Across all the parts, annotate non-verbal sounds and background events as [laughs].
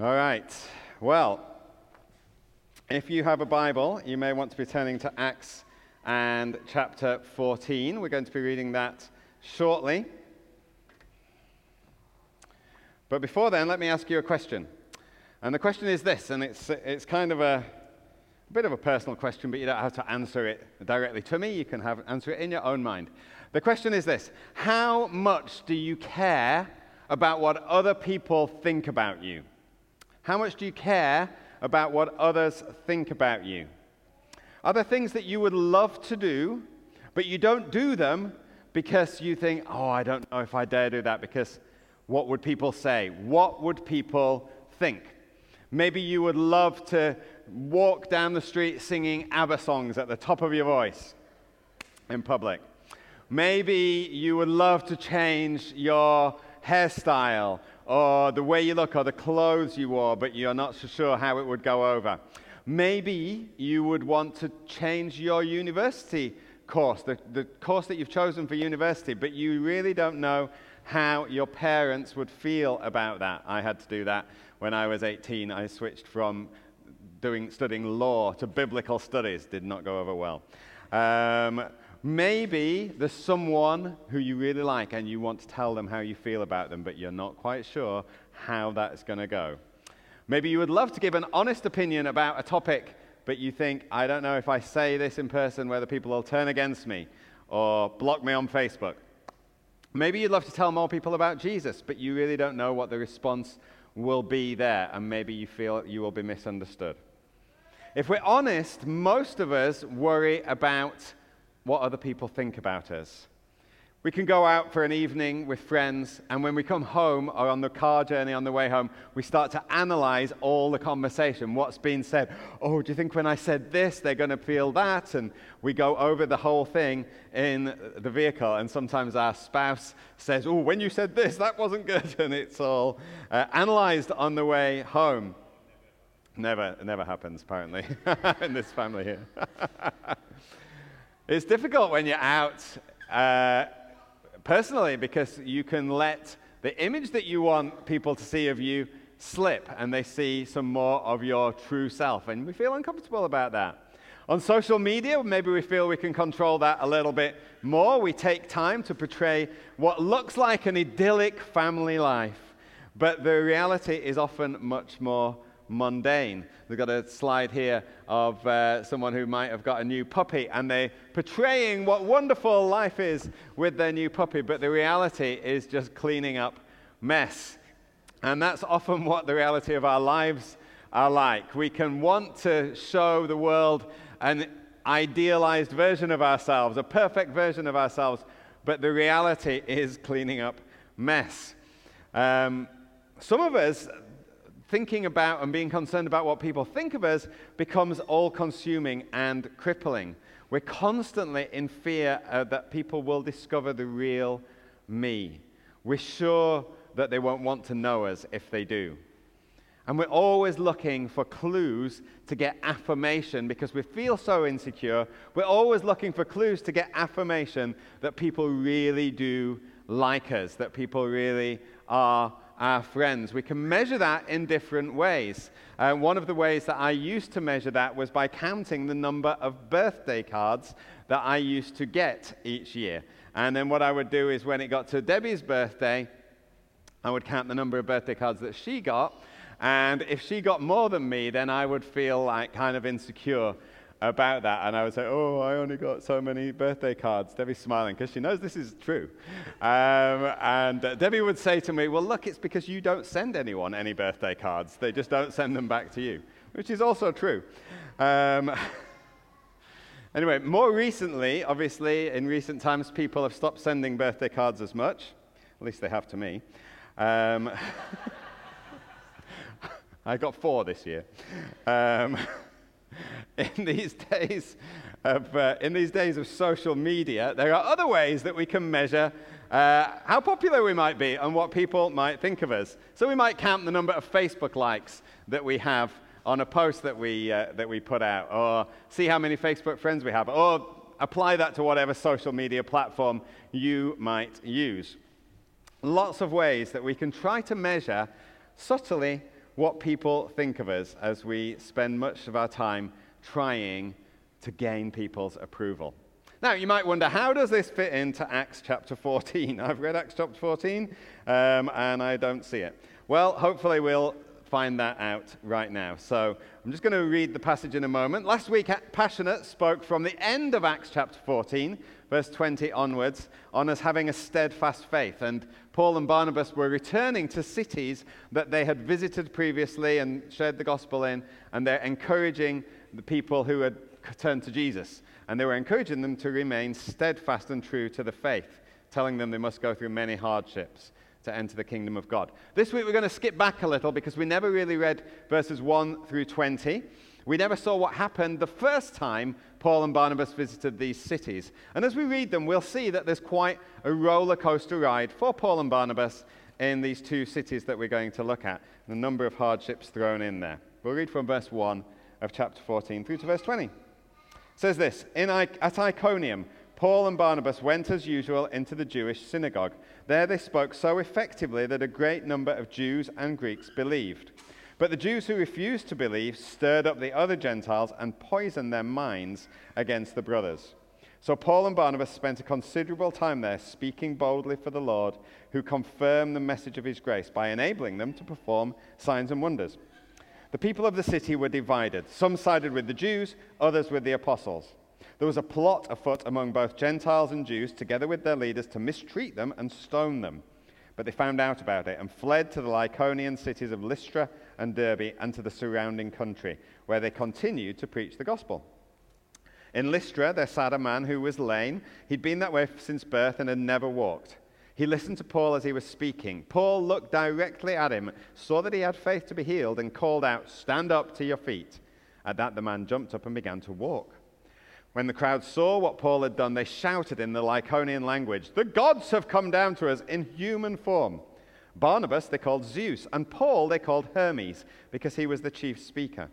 All right. Well, if you have a Bible, you may want to be turning to Acts and chapter 14. We're going to be reading that shortly. But before then, let me ask you a question. And the question is this, and it's, it's kind of a, a bit of a personal question, but you don't have to answer it directly to me. You can have, answer it in your own mind. The question is this How much do you care about what other people think about you? How much do you care about what others think about you? Are there things that you would love to do, but you don't do them because you think, oh, I don't know if I dare do that because what would people say? What would people think? Maybe you would love to walk down the street singing ABBA songs at the top of your voice in public. Maybe you would love to change your hairstyle or the way you look or the clothes you wore, but you're not so sure how it would go over. Maybe you would want to change your university course, the, the course that you've chosen for university, but you really don't know how your parents would feel about that. I had to do that when I was 18. I switched from doing, studying law to biblical studies. Did not go over well. Um, maybe there's someone who you really like and you want to tell them how you feel about them, but you're not quite sure how that's going to go. Maybe you would love to give an honest opinion about a topic, but you think, I don't know if I say this in person whether people will turn against me or block me on Facebook. Maybe you'd love to tell more people about Jesus, but you really don't know what the response will be there, and maybe you feel you will be misunderstood. If we're honest, most of us worry about what other people think about us. We can go out for an evening with friends, and when we come home or on the car journey on the way home, we start to analyze all the conversation, what's been said. Oh, do you think when I said this, they're going to feel that? And we go over the whole thing in the vehicle, and sometimes our spouse says, Oh, when you said this, that wasn't good. [laughs] And it's all uh, analyzed on the way home. Never, never happens, apparently, [laughs] in this family here. [laughs] it's difficult when you're out. Uh, personally because you can let the image that you want people to see of you slip and they see some more of your true self. And we feel uncomfortable about that. On social media, maybe we feel we can control that a little bit more. We take time to portray what looks like an idyllic family life, but the reality is often much more mundane. We've got a slide here of uh, someone who might have got a new puppy and they're portraying what wonderful life is with their new puppy, but the reality is just cleaning up mess. And that's often what the reality of our lives are like. We can want to show the world an idealized version of ourselves, a perfect version of ourselves, but the reality is cleaning up mess. Um, some of us, thinking about and being concerned about what people think of us becomes all consuming and crippling. We're constantly in fear uh, that people will discover the real me. We're sure that they won't want to know us if they do. And we're always looking for clues to get affirmation because we feel so insecure. We're always looking for clues to get affirmation that people really do like us, that people really are our friends. We can measure that in different ways. Uh, one of the ways that I used to measure that was by counting the number of birthday cards that I used to get each year. And then what I would do is when it got to Debbie's birthday, I would count the number of birthday cards that she got. And if she got more than me, then I would feel like kind of insecure about that. And I would say, Oh, I only got so many birthday cards. Debbie's smiling because she knows this is true. Um, and uh, Debbie would say to me, Well, look, it's because you don't send anyone any birthday cards. They just don't send them back to you, which is also true. Um, [laughs] anyway, more recently, obviously, in recent times, people have stopped sending birthday cards as much. At least they have to me. Um, [laughs] I got four this year. [laughs] [laughs] In these days of, uh, in these days of social media, there are other ways that we can measure uh, how popular we might be and what people might think of us. So we might count the number of Facebook likes that we have on a post that we, uh, that we put out, or see how many Facebook friends we have, or apply that to whatever social media platform you might use. Lots of ways that we can try to measure subtly what people think of us as we spend much of our time trying to gain people's approval. Now, you might wonder, how does this fit into Acts chapter 14? [laughs] I've read Acts chapter 14 um, and I don't see it. Well, hopefully, we'll find that out right now. So I'm just going to read the passage in a moment. Last week, Passionate spoke from the end of Acts chapter 14, verse 20 onwards, on us having a steadfast faith. And Paul and Barnabas were returning to cities that they had visited previously and shared the gospel in, and they're encouraging the people who had turned to Jesus and they were encouraging them to remain steadfast and true to the faith, telling them they must go through many hardships to enter the kingdom of God. This week we're going to skip back a little because we never really read verses 1 through 20. We never saw what happened the first time Paul and Barnabas visited these cities. And as we read them, we'll see that there's quite a roller coaster ride for Paul and Barnabas in these two cities that we're going to look at, the number of hardships thrown in there. We'll read from verse 1 of chapter 14 through to verse 20 says this in, At Iconium, Paul and Barnabas went as usual into the Jewish synagogue. There they spoke so effectively that a great number of Jews and Greeks believed. But the Jews who refused to believe stirred up the other Gentiles and poisoned their minds against the brothers. So Paul and Barnabas spent a considerable time there speaking boldly for the Lord, who confirmed the message of his grace by enabling them to perform signs and wonders. The people of the city were divided. Some sided with the Jews, others with the apostles. There was a plot afoot among both Gentiles and Jews, together with their leaders, to mistreat them and stone them. But they found out about it and fled to the Lycaonian cities of Lystra and Derbe and to the surrounding country, where they continued to preach the gospel. In Lystra, there sat a man who was lame. He'd been that way since birth and had never walked. He listened to Paul as he was speaking. Paul looked directly at him, saw that he had faith to be healed, and called out, Stand up to your feet. At that, the man jumped up and began to walk. When the crowd saw what Paul had done, they shouted in the Lycaonian language, The gods have come down to us in human form. Barnabas they called Zeus, and Paul they called Hermes, because he was the chief speaker.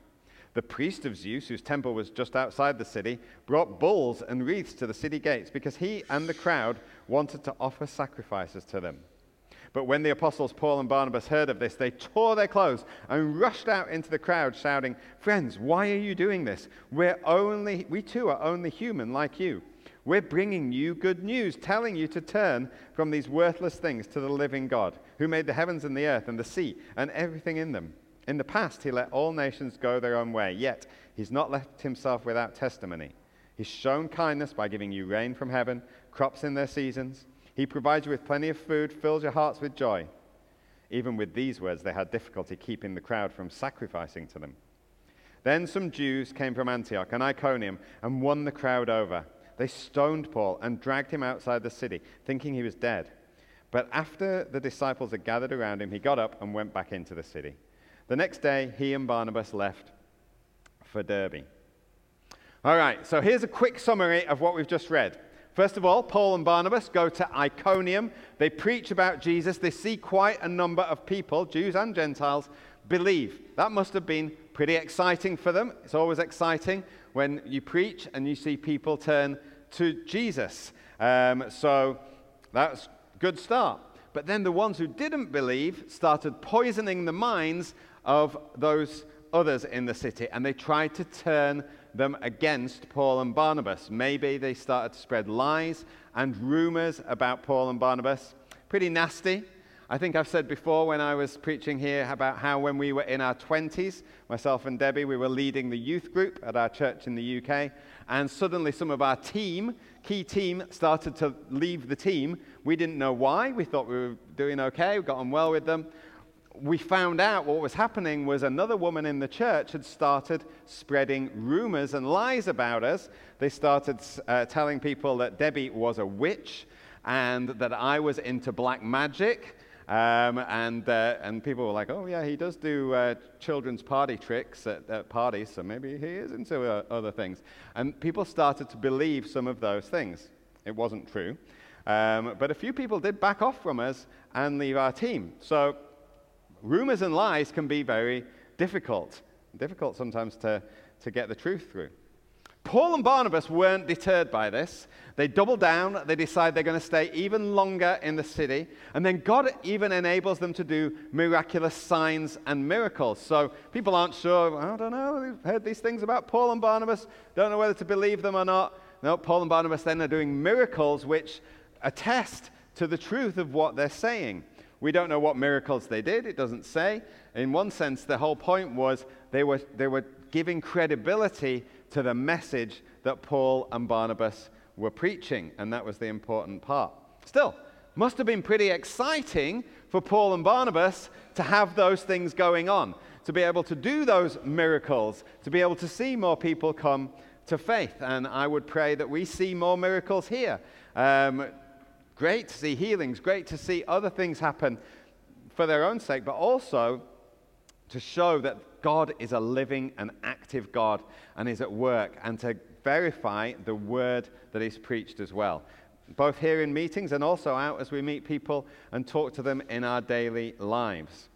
The priest of Zeus, whose temple was just outside the city, brought bulls and wreaths to the city gates because he and the crowd wanted to offer sacrifices to them. But when the apostles Paul and Barnabas heard of this, they tore their clothes and rushed out into the crowd, shouting, Friends, why are you doing this? We're only, we too are only human like you. We're bringing you good news, telling you to turn from these worthless things to the living God, who made the heavens and the earth and the sea and everything in them. In the past, he let all nations go their own way, yet he's not left himself without testimony. He's shown kindness by giving you rain from heaven, crops in their seasons. He provides you with plenty of food, fills your hearts with joy. Even with these words, they had difficulty keeping the crowd from sacrificing to them. Then some Jews came from Antioch and Iconium and won the crowd over. They stoned Paul and dragged him outside the city, thinking he was dead. But after the disciples had gathered around him, he got up and went back into the city. The next day, he and Barnabas left for Derbe. All right, so here's a quick summary of what we've just read. First of all, Paul and Barnabas go to Iconium. They preach about Jesus. They see quite a number of people, Jews and Gentiles, believe. That must have been pretty exciting for them. It's always exciting when you preach and you see people turn to Jesus. Um, so that's good start. But then the ones who didn't believe started poisoning the minds of those others in the city, and they tried to turn them against Paul and Barnabas. Maybe they started to spread lies and rumors about Paul and Barnabas. Pretty nasty. I think I've said before when I was preaching here about how when we were in our 20s, myself and Debbie, we were leading the youth group at our church in the UK, and suddenly some of our team, key team, started to leave the team. We didn't know why. We thought we were doing okay, we got on well with them we found out what was happening was another woman in the church had started spreading rumors and lies about us. They started uh, telling people that Debbie was a witch and that I was into black magic. Um, and, uh, and people were like, oh, yeah, he does do uh, children's party tricks at, at, parties, so maybe he is into uh, other things. And people started to believe some of those things. It wasn't true. Um, but a few people did back off from us and leave our team. So rumors and lies can be very difficult. Difficult sometimes to, to get the truth through. Paul and Barnabas weren't deterred by this. They double down. They decide they're going to stay even longer in the city. And then God even enables them to do miraculous signs and miracles. So people aren't sure, I don't know, they've heard these things about Paul and Barnabas, don't know whether to believe them or not. No, Paul and Barnabas then are doing miracles which attest to the truth of what they're saying. We don't know what miracles they did, it doesn't say. In one sense, the whole point was they were, they were giving credibility to the message that Paul and Barnabas were preaching, and that was the important part. Still, must have been pretty exciting for Paul and Barnabas to have those things going on, to be able to do those miracles, to be able to see more people come to faith. And I would pray that we see more miracles here. Um, great to see healings, great to see other things happen for their own sake, but also to show that God is a living and active God and is at work, and to verify the word that is preached as well. Both here in meetings and also out as we meet people and talk to them in our daily lives.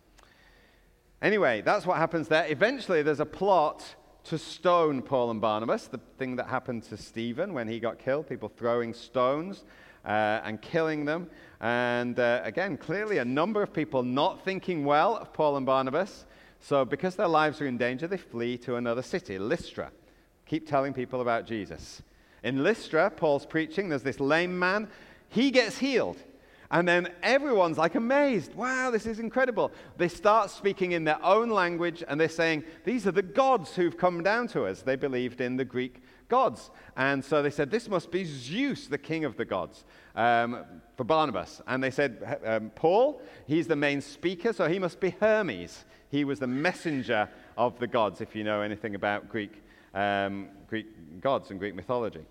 Anyway, that's what happens there. Eventually, there's a plot to stone Paul and Barnabas, the thing that happened to Stephen when he got killed, people throwing stones uh, and killing them. And uh, again, clearly a number of people not thinking well of Paul and Barnabas. So, because their lives are in danger, they flee to another city, Lystra. Keep telling people about Jesus. In Lystra, Paul's preaching, there's this lame man. He gets healed. And then everyone's like amazed. Wow, this is incredible. They start speaking in their own language and they're saying, These are the gods who've come down to us. They believed in the Greek gods. And so they said, This must be Zeus, the king of the gods, um, for Barnabas. And they said, um, Paul, he's the main speaker, so he must be Hermes. He was the messenger of the gods, if you know anything about Greek um, Greek gods and Greek mythology.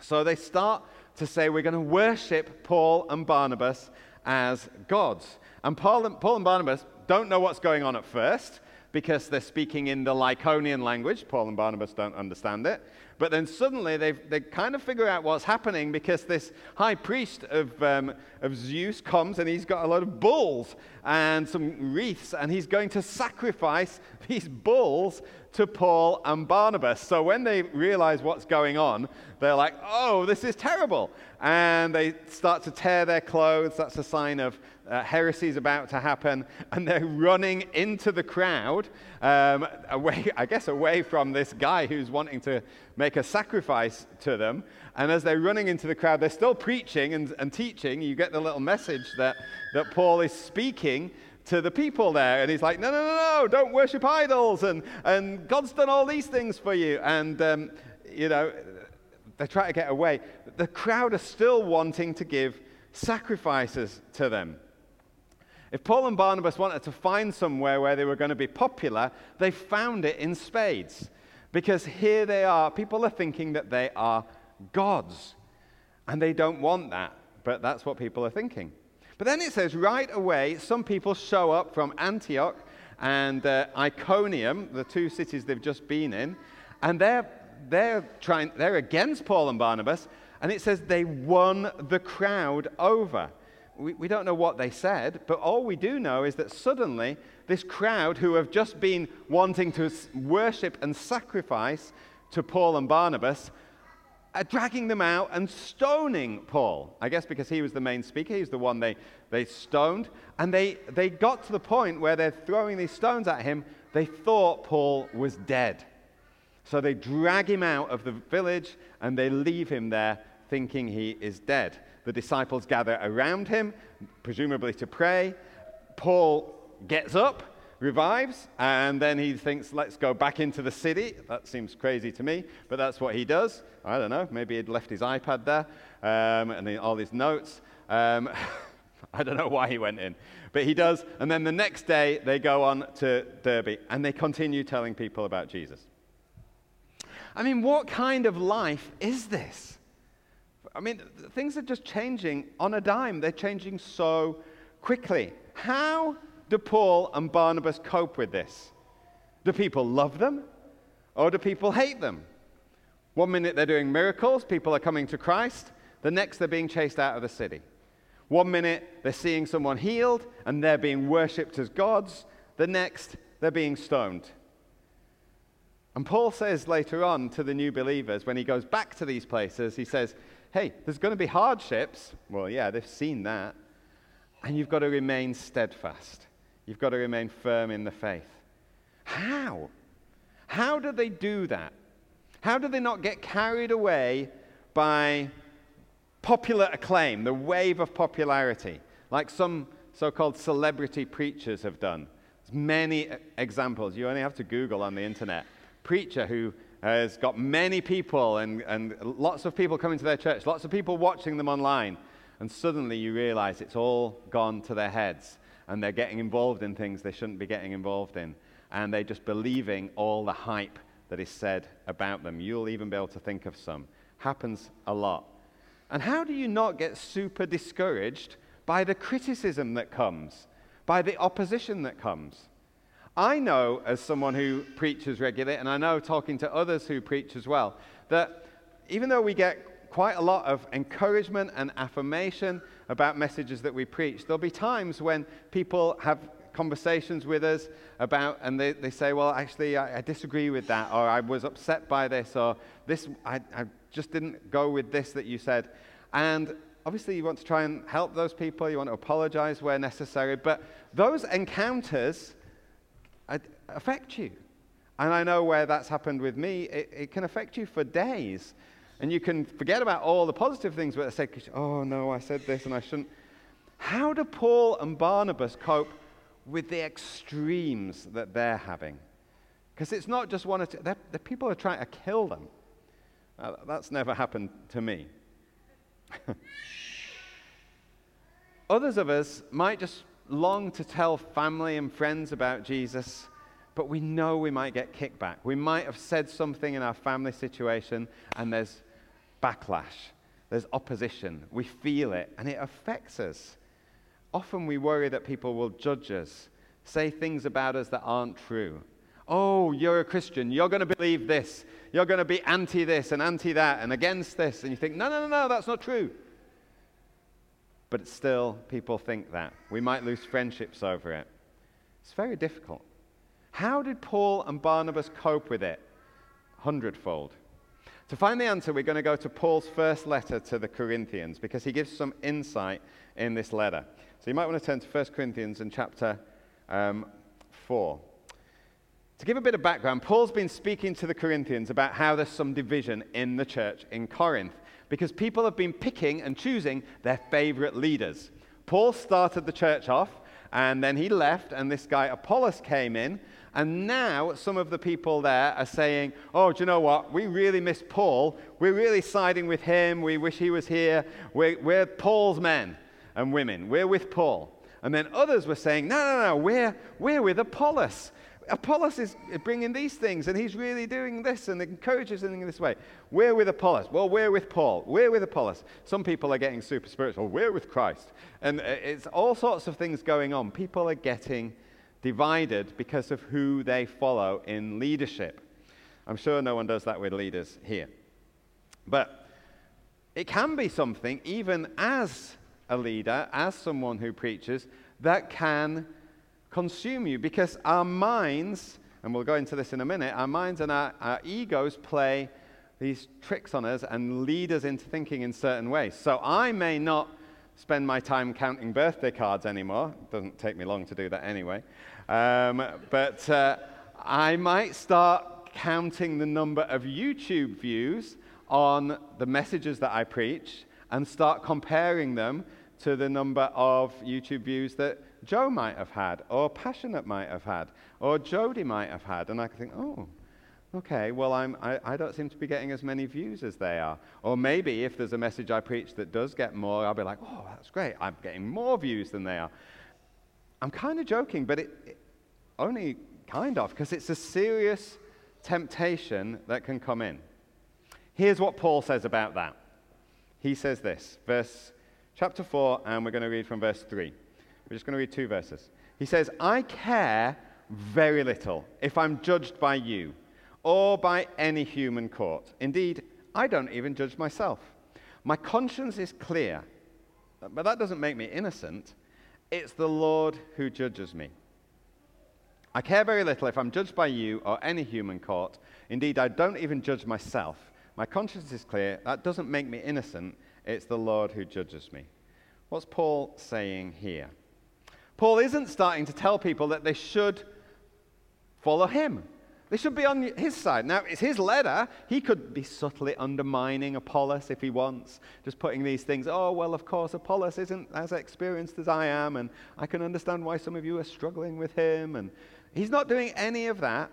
So they start to say, We're going to worship Paul and Barnabas as gods. And Paul and, Paul and Barnabas don't know what's going on at first because they're speaking in the Lycaonian language. Paul and Barnabas don't understand it. But then suddenly they they kind of figure out what's happening because this high priest of, um, of Zeus comes and he's got a lot of bulls and some wreaths and he's going to sacrifice [laughs] these bulls to Paul and Barnabas. So when they realize what's going on, they're like, oh, this is terrible. And they start to tear their clothes. That's a sign of uh, heresy is about to happen. And they're running into the crowd, um, away, [laughs] I guess, away from this guy who's wanting to make a sacrifice to them. And as they're running into the crowd, they're still preaching and, and teaching. You get the little message that, that Paul is speaking to the people there. And he's like, no, no, no, no, don't worship idols. And, and God's done all these things for you. And, um, you know, they try to get away. The crowd are still wanting to give sacrifices to them. If Paul and Barnabas wanted to find somewhere where they were going to be popular, they found it in spades. Because here they are. People are thinking that they are gods. And they don't want that. But that's what people are thinking. But then it says right away, some people show up from Antioch and uh, Iconium, the two cities they've just been in, and they're, they're, trying, they're against Paul and Barnabas, and it says they won the crowd over. We, we don't know what they said, but all we do know is that suddenly this crowd who have just been wanting to worship and sacrifice to Paul and Barnabas are dragging them out and stoning Paul. I guess because he was the main speaker, he's the one they, they stoned. And they, they got to the point where they're throwing these stones at him, they thought Paul was dead. So they drag him out of the village and they leave him there thinking he is dead. The disciples gather around him, presumably to pray. Paul gets up revives, and then he thinks, let's go back into the city. That seems crazy to me, but that's what he does. I don't know, maybe he'd left his iPad there um, and all his notes. Um, [laughs] I don't know why he went in, but he does. And then the next day, they go on to Derbe and they continue telling people about Jesus. I mean, what kind of life is this? I mean, things are just changing on a dime. They're changing so quickly. How do Paul and Barnabas cope with this? Do people love them or do people hate them? One minute they're doing miracles, people are coming to Christ. The next they're being chased out of the city. One minute they're seeing someone healed and they're being worshipped as gods. The next they're being stoned. And Paul says later on to the new believers, when he goes back to these places, he says, Hey, there's going to be hardships. Well, yeah, they've seen that. And you've got to remain steadfast. You've got to remain firm in the faith. How? How do they do that? How do they not get carried away by popular acclaim, the wave of popularity, like some so called celebrity preachers have done? There's many examples. You only have to Google on the internet. Preacher who has got many people and, and lots of people coming to their church, lots of people watching them online, and suddenly you realize it's all gone to their heads and they're getting involved in things they shouldn't be getting involved in. And they're just believing all the hype that is said about them. You'll even be able to think of some. Happens a lot. And how do you not get super discouraged by the criticism that comes, by the opposition that comes? I know, as someone who preaches regularly, and I know talking to others who preach as well, that even though we get quite a lot of encouragement and affirmation about messages that we preach. There'll be times when people have conversations with us about, and they, they say, Well, actually, I, I disagree with that, or I was upset by this, or this, I, I just didn't go with this that you said. And obviously, you want to try and help those people, you want to apologize where necessary, but those encounters affect you. And I know where that's happened with me, it, it can affect you for days. And you can forget about all the positive things, but they say, oh no, I said this and I shouldn't. How do Paul and Barnabas cope with the extremes that they're having? Because it's not just one or two, the people are trying to kill them. Uh, that's never happened to me. [laughs] Others of us might just long to tell family and friends about Jesus, but we know we might get kickback. We might have said something in our family situation, and there's backlash, there's opposition. We feel it, and it affects us. Often we worry that people will judge us, say things about us that aren't true. Oh, you're a Christian. You're going to believe this. You're going to be anti this and anti that and against this. And you think, no, no, no, no, that's not true. But still, people think that. We might lose friendships over it. It's very difficult. How did Paul and Barnabas cope with it? Hundredfold. To find the answer, we're going to go to Paul's first letter to the Corinthians because he gives some insight in this letter. So you might want to turn to 1 Corinthians in chapter um, 4. To give a bit of background, Paul's been speaking to the Corinthians about how there's some division in the church in Corinth because people have been picking and choosing their favorite leaders. Paul started the church off and then he left, and this guy Apollos came in, and now some of the people there are saying, Oh, do you know what? We really miss Paul. We're really siding with him. We wish he was here. We're, we're Paul's men and women. We're with Paul. And then others were saying, No, no, no, we're, we're with Apollos. Apollos is bringing these things and he's really doing this and encourages them in this way. We're with Apollos. Well, we're with Paul. We're with Apollos. Some people are getting super spiritual. We're with Christ. And uh, it's all sorts of things going on. People are getting divided because of who they follow in leadership. I'm sure no one does that with leaders here. But it can be something, even as a leader, as someone who preaches, that can consume you because our minds, and we'll go into this in a minute, our minds and our, our egos play these tricks on us and lead us into thinking in certain ways. So I may not spend my time counting birthday cards anymore. It doesn't take me long to do that anyway. Um, but uh, I might start counting the number of YouTube views on the messages that I preach and start comparing them to the number of YouTube views that Joe might have had, or Passionate might have had, or Jody might have had. And I can think, oh, okay, well, I'm, I, I, don't seem to be getting as many views as they are. Or maybe if there's a message I preach that does get more, I'll be like, oh, that's great. I'm getting more views than they are. I'm kind of joking, but it, it only kind of, because it's a serious temptation that can come in. Here's what Paul says about that. He says this, verse chapter 4, and we're going to read from verse 3. We're just going to read two verses. He says, I care very little if I'm judged by you or by any human court. Indeed, I don't even judge myself. My conscience is clear, but that doesn't make me innocent. It's the Lord who judges me. I care very little if I'm judged by you or any human court. Indeed, I don't even judge myself. My conscience is clear. That doesn't make me innocent. It's the Lord who judges me. What's Paul saying here? Paul isn't starting to tell people that they should follow him. They should be on his side. Now, it's his letter. He could be subtly undermining Apollos if he wants, just putting these things, oh, well, of course, Apollos isn't as experienced as I am, and I can understand why some of you are struggling with him. And he's not doing any of that.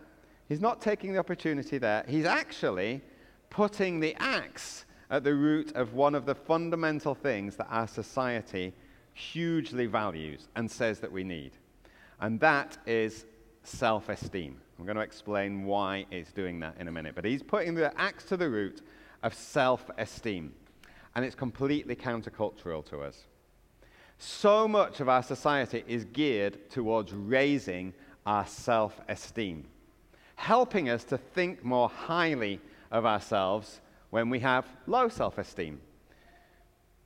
He's not taking the opportunity there. He's actually putting the axe at the root of one of the fundamental things that our society hugely values and says that we need. And that is self esteem. I'm going to explain why it's doing that in a minute. But he's putting the axe to the root of self esteem. And it's completely countercultural to us. So much of our society is geared towards raising our self esteem, helping us to think more highly of ourselves when we have low self esteem.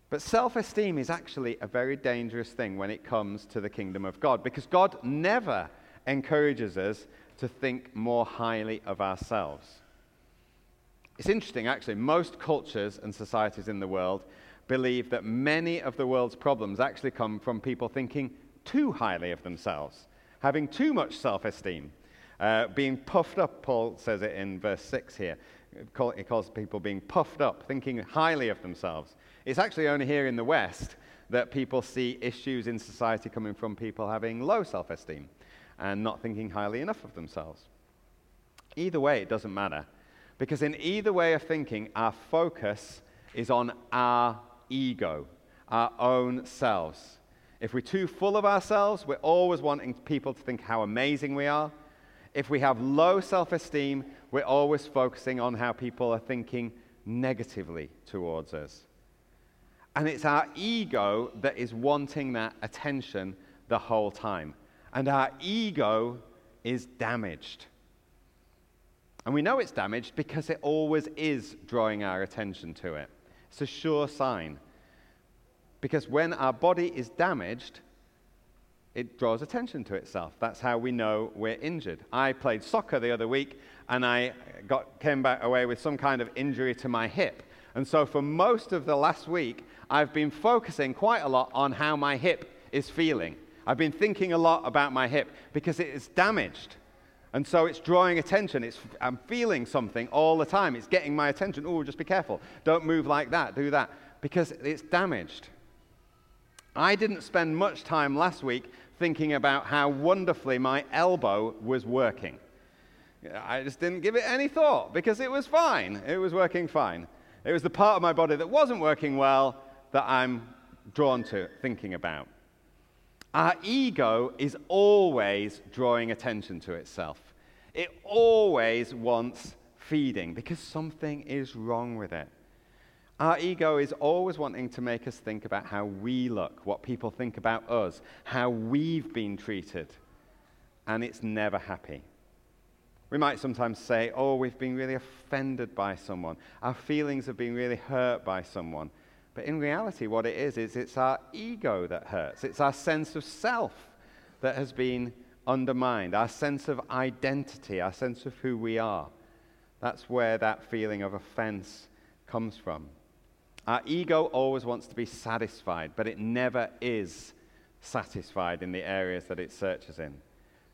But self esteem is actually a very dangerous thing when it comes to the kingdom of God because God never encourages us to think more highly of ourselves. It's interesting, actually, most cultures and societies in the world believe that many of the world's problems actually come from people thinking too highly of themselves, having too much self esteem, uh, being puffed up. Paul says it in verse 6 here. He calls people being puffed up, thinking highly of themselves. It's actually only here in the West that people see issues in society coming from people having low self esteem and not thinking highly enough of themselves. Either way, it doesn't matter. Because in either way of thinking, our focus is on our ego, our own selves. If we're too full of ourselves, we're always wanting people to think how amazing we are. If we have low self esteem, we're always focusing on how people are thinking negatively towards us. And it's our ego that is wanting that attention the whole time and our ego is damaged. And we know it's damaged because it always is drawing our attention to it. It's a sure sign. Because when our body is damaged, it draws attention to itself. That's how we know we're injured. I played soccer the other week and I got, came back away with some kind of injury to my hip. And so for most of the last week, I've been focusing quite a lot on how my hip is feeling. I've been thinking a lot about my hip because it is damaged. And so it's drawing attention. It's, I'm feeling something all the time. It's getting my attention. Oh, just be careful. Don't move like that. Do that. Because it's damaged. I didn't spend much time last week thinking about how wonderfully my elbow was working. I just didn't give it any thought because it was fine. It was working fine. It was the part of my body that wasn't working well that I'm drawn to thinking about. Our ego is always drawing attention to itself. It always wants feeding because something is wrong with it. Our ego is always wanting to make us think about how we look, what people think about us, how we've been treated, and it's never happy. We might sometimes say, Oh, we've been really offended by someone. Our feelings have been really hurt by someone. But in reality, what it is, is it's our ego that hurts. It's our sense of self that has been undermined, our sense of identity, our sense of who we are. That's where that feeling of offense comes from. Our ego always wants to be satisfied, but it never is satisfied in the areas that it searches in.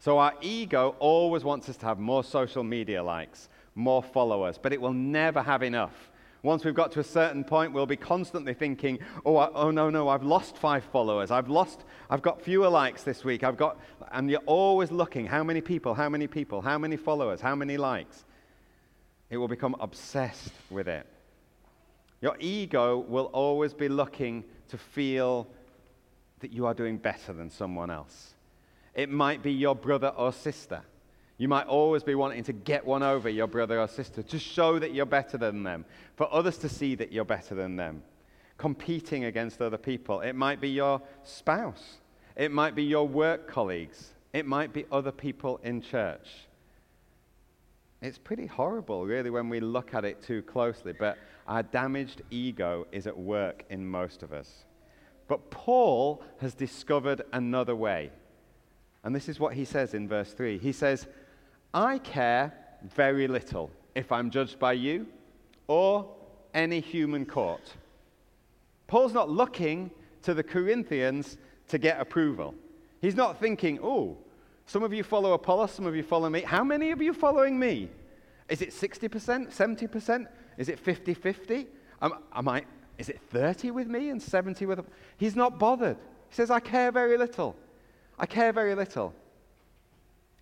So our ego always wants us to have more social media likes, more followers, but it will never have enough once we've got to a certain point, we'll be constantly thinking, oh, I, oh no, no, I've lost five followers. I've lost, I've got fewer likes this week. I've got, and you're always looking, how many people, how many people, how many followers, how many likes. It will become obsessed with it. Your ego will always be looking to feel that you are doing better than someone else. It might be your brother or sister. You might always be wanting to get one over your brother or sister to show that you're better than them, for others to see that you're better than them. Competing against other people. It might be your spouse, it might be your work colleagues, it might be other people in church. It's pretty horrible, really, when we look at it too closely, but our damaged ego is at work in most of us. But Paul has discovered another way. And this is what he says in verse 3. He says, I care very little if I'm judged by you or any human court. Paul's not looking to the Corinthians to get approval. He's not thinking, oh, some of you follow Apollos, some of you follow me. How many of you following me? Is it 60%, 70%? Is it 50 50? Am, am I, is it 30 with me and 70 with. Him? He's not bothered. He says, I care very little. I care very little.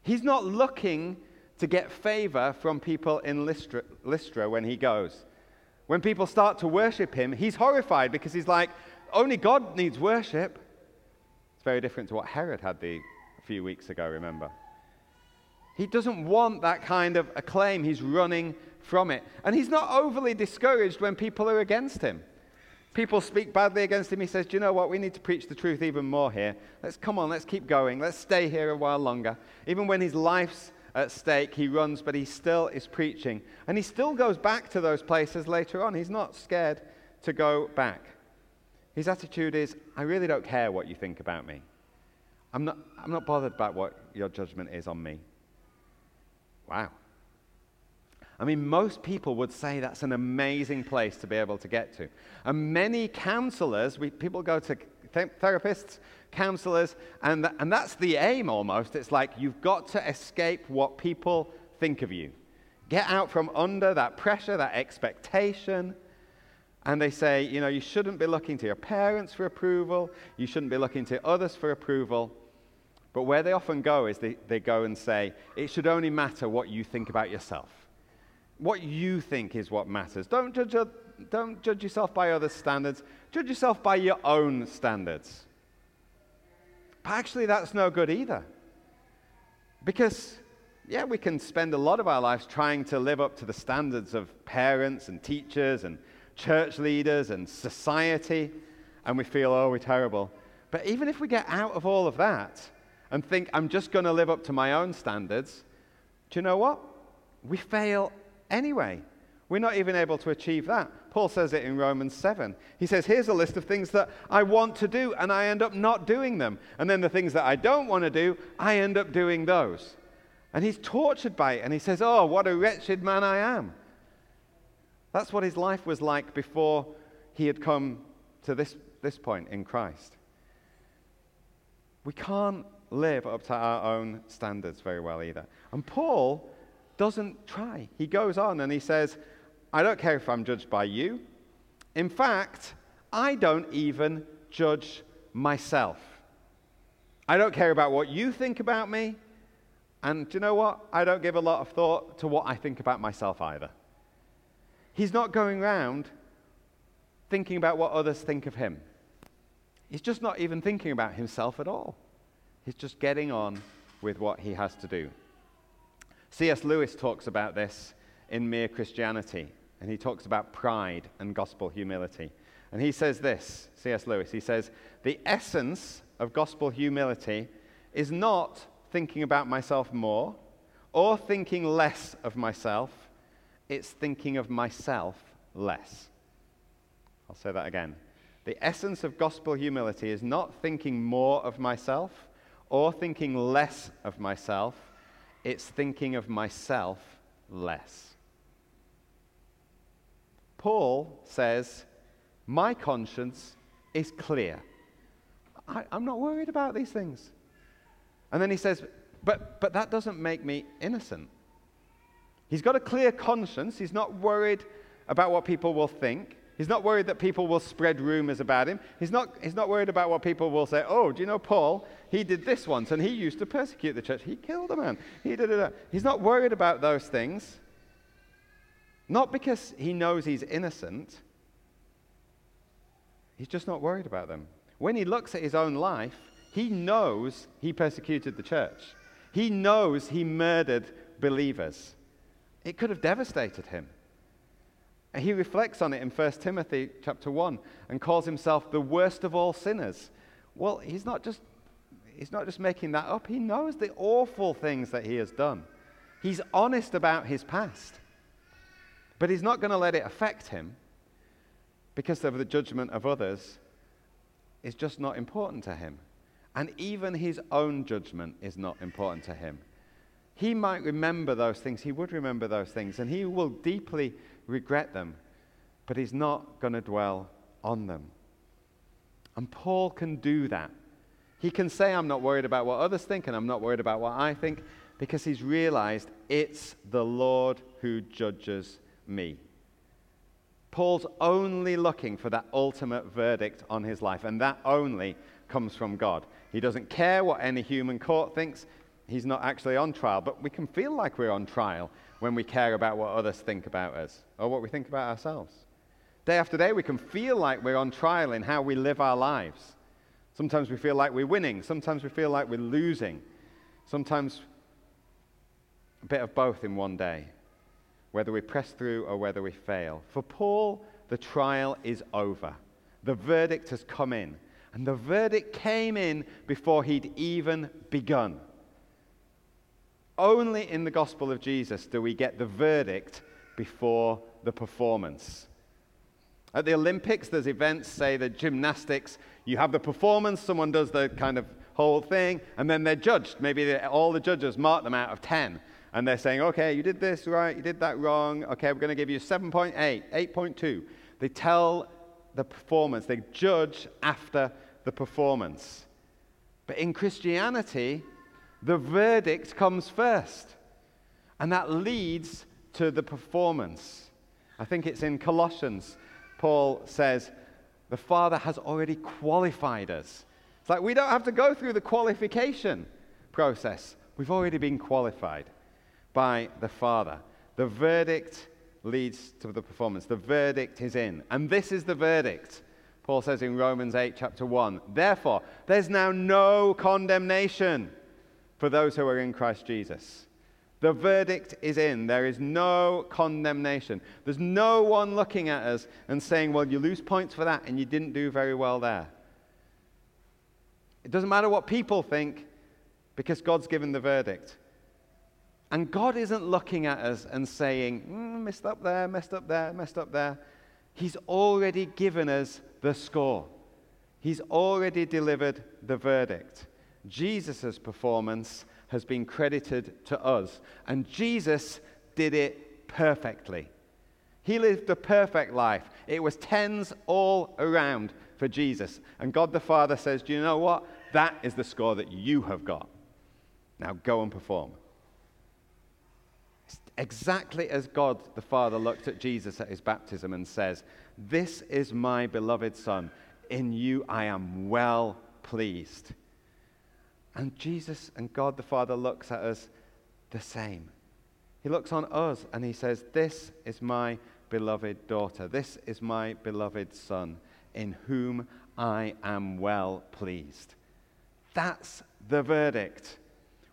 He's not looking to get favor from people in Lystra, Lystra when he goes. When people start to worship him, he's horrified because he's like, only God needs worship. It's very different to what Herod had the, a few weeks ago, remember? He doesn't want that kind of acclaim. He's running from it. And he's not overly discouraged when people are against him. People speak badly against him. He says, Do you know what? We need to preach the truth even more here. Let's come on, let's keep going. Let's stay here a while longer. Even when his life's at stake, he runs, but he still is preaching. And he still goes back to those places later on. He's not scared to go back. His attitude is, I really don't care what you think about me. I'm not, I'm not bothered about what your judgment is on me. Wow. I mean, most people would say that's an amazing place to be able to get to. And many counselors, we, people go to th- therapists, counselors, and, th- and that's the aim almost. It's like you've got to escape what people think of you. Get out from under that pressure, that expectation. And they say, you know, you shouldn't be looking to your parents for approval, you shouldn't be looking to others for approval. But where they often go is they, they go and say, it should only matter what you think about yourself. What you think is what matters. Don't judge, don't judge yourself by other standards, judge yourself by your own standards. But actually, that's no good either. Because, yeah, we can spend a lot of our lives trying to live up to the standards of parents and teachers and church leaders and society, and we feel, oh, we're terrible. But even if we get out of all of that and think, I'm just going to live up to my own standards, do you know what? We fail anyway. We're not even able to achieve that. Paul says it in Romans 7. He says, Here's a list of things that I want to do, and I end up not doing them. And then the things that I don't want to do, I end up doing those. And he's tortured by it, and he says, Oh, what a wretched man I am. That's what his life was like before he had come to this, this point in Christ. We can't live up to our own standards very well either. And Paul doesn't try. He goes on and he says, I don't care if I'm judged by you. In fact, I don't even judge myself. I don't care about what you think about me. And do you know what? I don't give a lot of thought to what I think about myself either. He's not going around thinking about what others think of him. He's just not even thinking about himself at all. He's just getting on with what he has to do. C.S. Lewis talks about this in Mere Christianity, and he talks about pride and gospel humility. And he says this C.S. Lewis, he says, The essence of gospel humility is not thinking about myself more or thinking less of myself, it's thinking of myself less. I'll say that again. The essence of gospel humility is not thinking more of myself or thinking less of myself, it's thinking of myself less. Paul says, My conscience is clear. I, am not worried about these things. And then he says, but, but that doesn't make me innocent. He's got a clear conscience. He's not worried about what people will think. He's not worried that people will spread rumors about him. He's not, he's not worried about what people will say. Oh, do you know Paul? He did this once and he used to persecute the church. He killed a man. He did it. He's not worried about those things. Not because he knows he's innocent. He's just not worried about them. When he looks at his own life, he knows he persecuted the church. He knows he murdered believers. It could have devastated him. And he reflects on it in 1 Timothy chapter 1 and calls himself the worst of all sinners. Well, he's not just he's not just making that up. He knows the awful things that he has done. He's honest about his past. But he's not going to let it affect him because of the judgment of others is just not important to him. And even his own judgment is not important to him. He might remember those things, he would remember those things, and he will deeply regret them, but he's not going to dwell on them. And Paul can do that. He can say, I'm not worried about what others think, and I'm not worried about what I think, because he's realized it's the Lord who judges me. Paul's only looking for that ultimate verdict on his life, and that only comes from God. He doesn't care what any human court thinks. He's not actually on trial, but we can feel like we're on trial when we care about what others think about us or what we think about ourselves. Day after day, we can feel like we're on trial in how we live our lives. Sometimes we feel like we're winning, sometimes we feel like we're losing, sometimes a bit of both in one day whether we press through or whether we fail. For Paul, the trial is over. The verdict has come in. And the verdict came in before he'd even begun. Only in the gospel of Jesus do we get the verdict before the performance. At the Olympics, there's events, say the gymnastics. You have the performance, someone does the kind of whole thing, and then they're judged. Maybe all the judges mark them out of 10 and they're saying, okay, you did this right, you did that wrong, okay, we're going to give you 7.8, 8.2. They tell the performance, they judge after the performance. But in Christianity, the verdict comes first, and that leads to the performance. I think it's in Colossians, Paul says, the Father has already qualified us. It's like we don't have to go through the qualification process. We've already been qualified by the Father. The verdict leads to the performance. The verdict is in. And this is the verdict. Paul says in Romans 8, chapter 1 Therefore, there's now no condemnation for those who are in Christ Jesus. The verdict is in. There is no condemnation. There's no one looking at us and saying, Well, you lose points for that and you didn't do very well there. It doesn't matter what people think because God's given the verdict. And God isn't looking at us and saying, mm, messed up there, messed up there, messed up there. He's already given us the score. He's already delivered the verdict. Jesus' performance has been credited to us. And Jesus did it perfectly. He lived a perfect life. It was tens all around for Jesus. And God the Father says, Do you know what? That is the score that you have got. Now go and perform exactly as God the Father looked at Jesus at his baptism and says, This is my beloved Son. In you I am well pleased. And Jesus and God the Father looks at us the same. He looks on us and he says, This is my beloved daughter. This is my beloved Son, in whom I am well pleased. That's the verdict.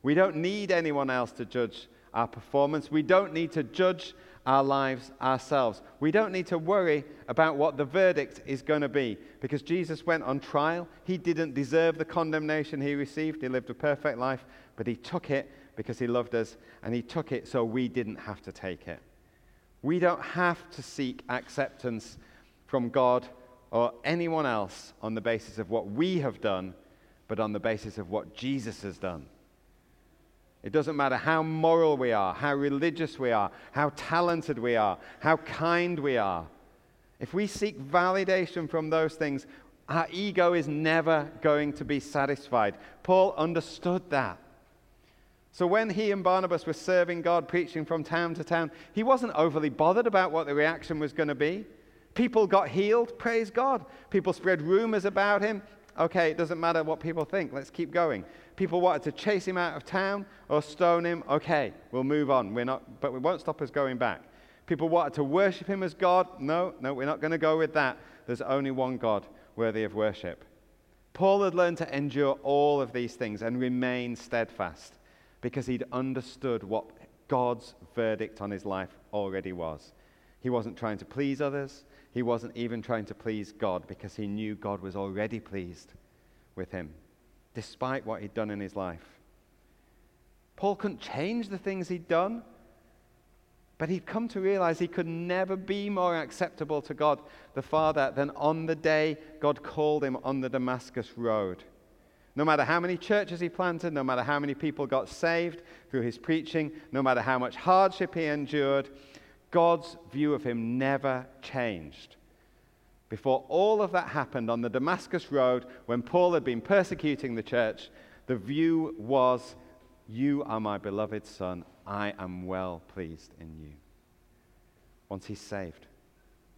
We don't need anyone else to judge our performance. We don't need to judge our lives ourselves. We don't need to worry about what the verdict is going to be because Jesus went on trial. He didn't deserve the condemnation he received. He lived a perfect life, but he took it because he loved us and he took it so we didn't have to take it. We don't have to seek acceptance from God or anyone else on the basis of what we have done, but on the basis of what Jesus has done. It doesn't matter how moral we are, how religious we are, how talented we are, how kind we are. If we seek validation from those things, our ego is never going to be satisfied. Paul understood that. So when he and Barnabas were serving God, preaching from town to town, he wasn't overly bothered about what the reaction was going to be. People got healed, praise God. People spread rumors about him. Okay, it doesn't matter what people think, let's keep going people wanted to chase him out of town or stone him, okay, we'll move on. We're not, but we won't stop us going back. People wanted to worship him as God. No, no, we're not going to go with that. There's only one God worthy of worship. Paul had learned to endure all of these things and remain steadfast because he'd understood what God's verdict on his life already was. He wasn't trying to please others, he wasn't even trying to please God because he knew God was already pleased with him despite what he'd done in his life. Paul couldn't change the things he'd done, but he'd come to realize he could never be more acceptable to God the Father than on the day God called him on the Damascus road. No matter how many churches he planted, no matter how many people got saved through his preaching, no matter how much hardship he endured, God's view of him never changed. Before all of that happened on the Damascus Road, when Paul had been persecuting the church, the view was, You are my beloved Son. I am well pleased in you. Once he's saved,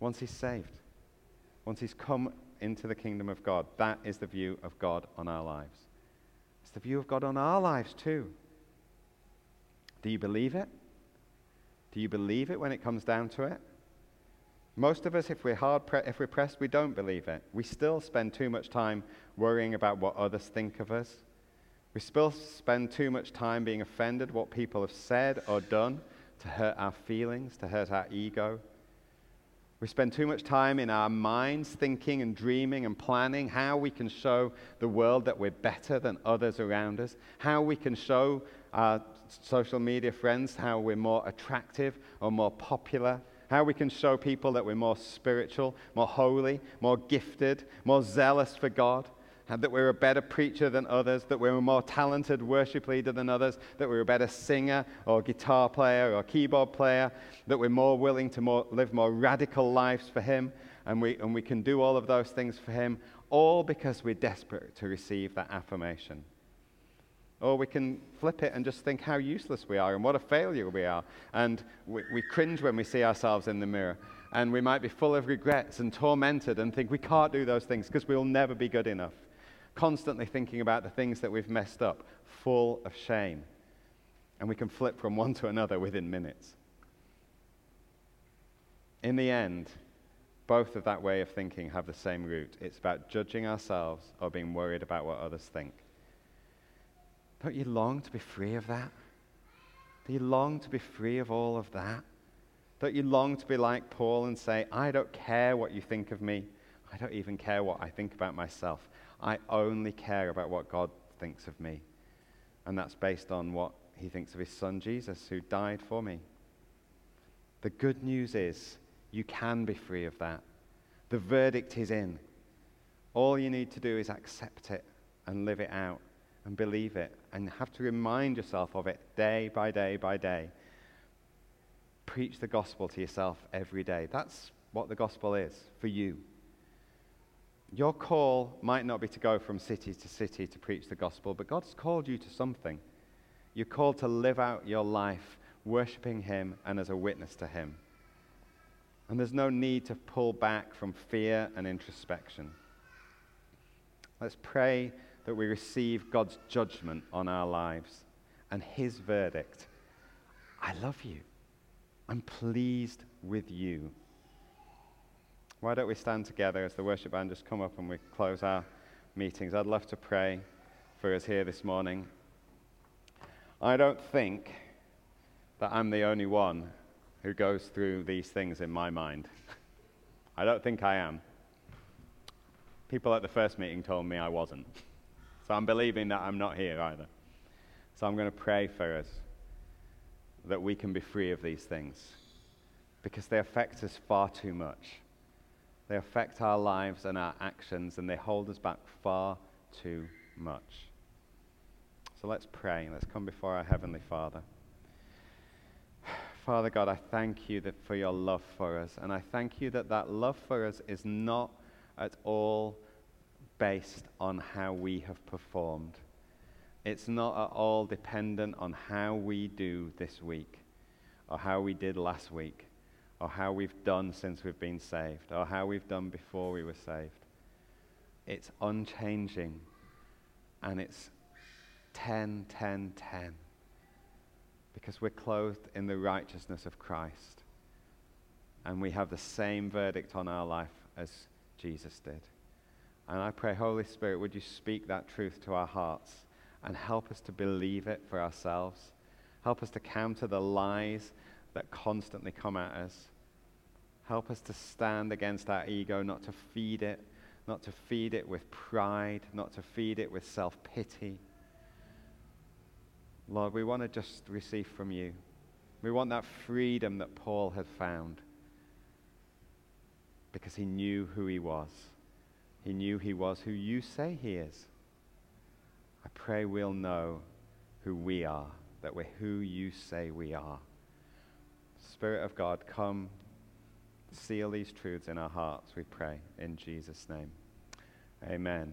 once he's saved, once he's come into the kingdom of God, that is the view of God on our lives. It's the view of God on our lives too. Do you believe it? Do you believe it when it comes down to it? Most of us, if we're hard, pre- if we're pressed, we don't believe it. We still spend too much time worrying about what others think of us. We still spend too much time being offended what people have said or done to hurt our feelings, to hurt our ego. We spend too much time in our minds thinking and dreaming and planning how we can show the world that we're better than others around us, how we can show our social media friends how we're more attractive or more popular, how we can show people that we're more spiritual, more holy, more gifted, more zealous for God and that we're a better preacher than others, that we're a more talented worship leader than others, that we're a better singer or guitar player or keyboard player, that we're more willing to more, live more radical lives for Him, and we, and we can do all of those things for Him, all because we're desperate to receive that affirmation. Or we can flip it and just think how useless we are and what a failure we are. And we, we cringe when we see ourselves in the mirror. And we might be full of regrets and tormented and think we can't do those things because we'll never be good enough constantly thinking about the things that we've messed up, full of shame. And we can flip from [laughs] one to another within minutes. In the end, both of that way of thinking have the same root. It's about judging ourselves or being worried about what others think. Don't you long to be free of that? Do you long to be free of all of that? Don't you long to be like Paul and say, I don't care what you think of me. I don't even care what I think about myself. I only care about what God thinks of me. And that's based on what he thinks of his son Jesus, who died for me. The good news is you can be free of that. The verdict is in. All you need to do is accept it and live it out and believe it and have to remind yourself of it day by day by day. Preach the gospel to yourself every day. That's what the gospel is for you. Your call might not be to go from city to city to preach the gospel, but God's called you to something. You're called to live out your life worshiping Him and as a witness to Him. And there's no need to pull back from fear and introspection. Let's pray that we receive God's judgment on our lives and His verdict. I love you. I'm pleased with you. Why don't we stand together as the worship band just come up and we close our meetings? I'd love to pray for us here this morning. I don't think that I'm the only one who goes through these things in my mind. [laughs] I don't think I am. People at the first meeting told me I wasn't. So I'm believing that I'm not here either. So I'm going to pray for us that we can be free of these things because they affect us far too much. They affect our lives and our actions, and they hold us back far too much. So let's pray. Let's come before our Heavenly Father. Father God, I thank you for your love for us. And I thank you that that love for us is not at all based on how we have performed. It's not at all dependent on how we do this week or how we did last week or how we've done since we've been saved, or how we've done before we were saved. It's unchanging, and it's 10, 10, 10, because we're clothed in the righteousness of Christ, and we have the same verdict on our life as Jesus did. And I pray, Holy Spirit, would you speak that truth to our hearts and help us to believe it for ourselves? Help us to counter the lies that constantly come at us. Help us to stand against our ego, not to feed it, not to feed it with pride, not to feed it with self pity. Lord, we want to just receive from you. We want that freedom that Paul had found because he knew who he was. He knew he was who you say he is. I pray we'll know who we are, that we're who you say we are. Spirit of God, come seal these truths in our hearts, we pray, in Jesus' name. Amen.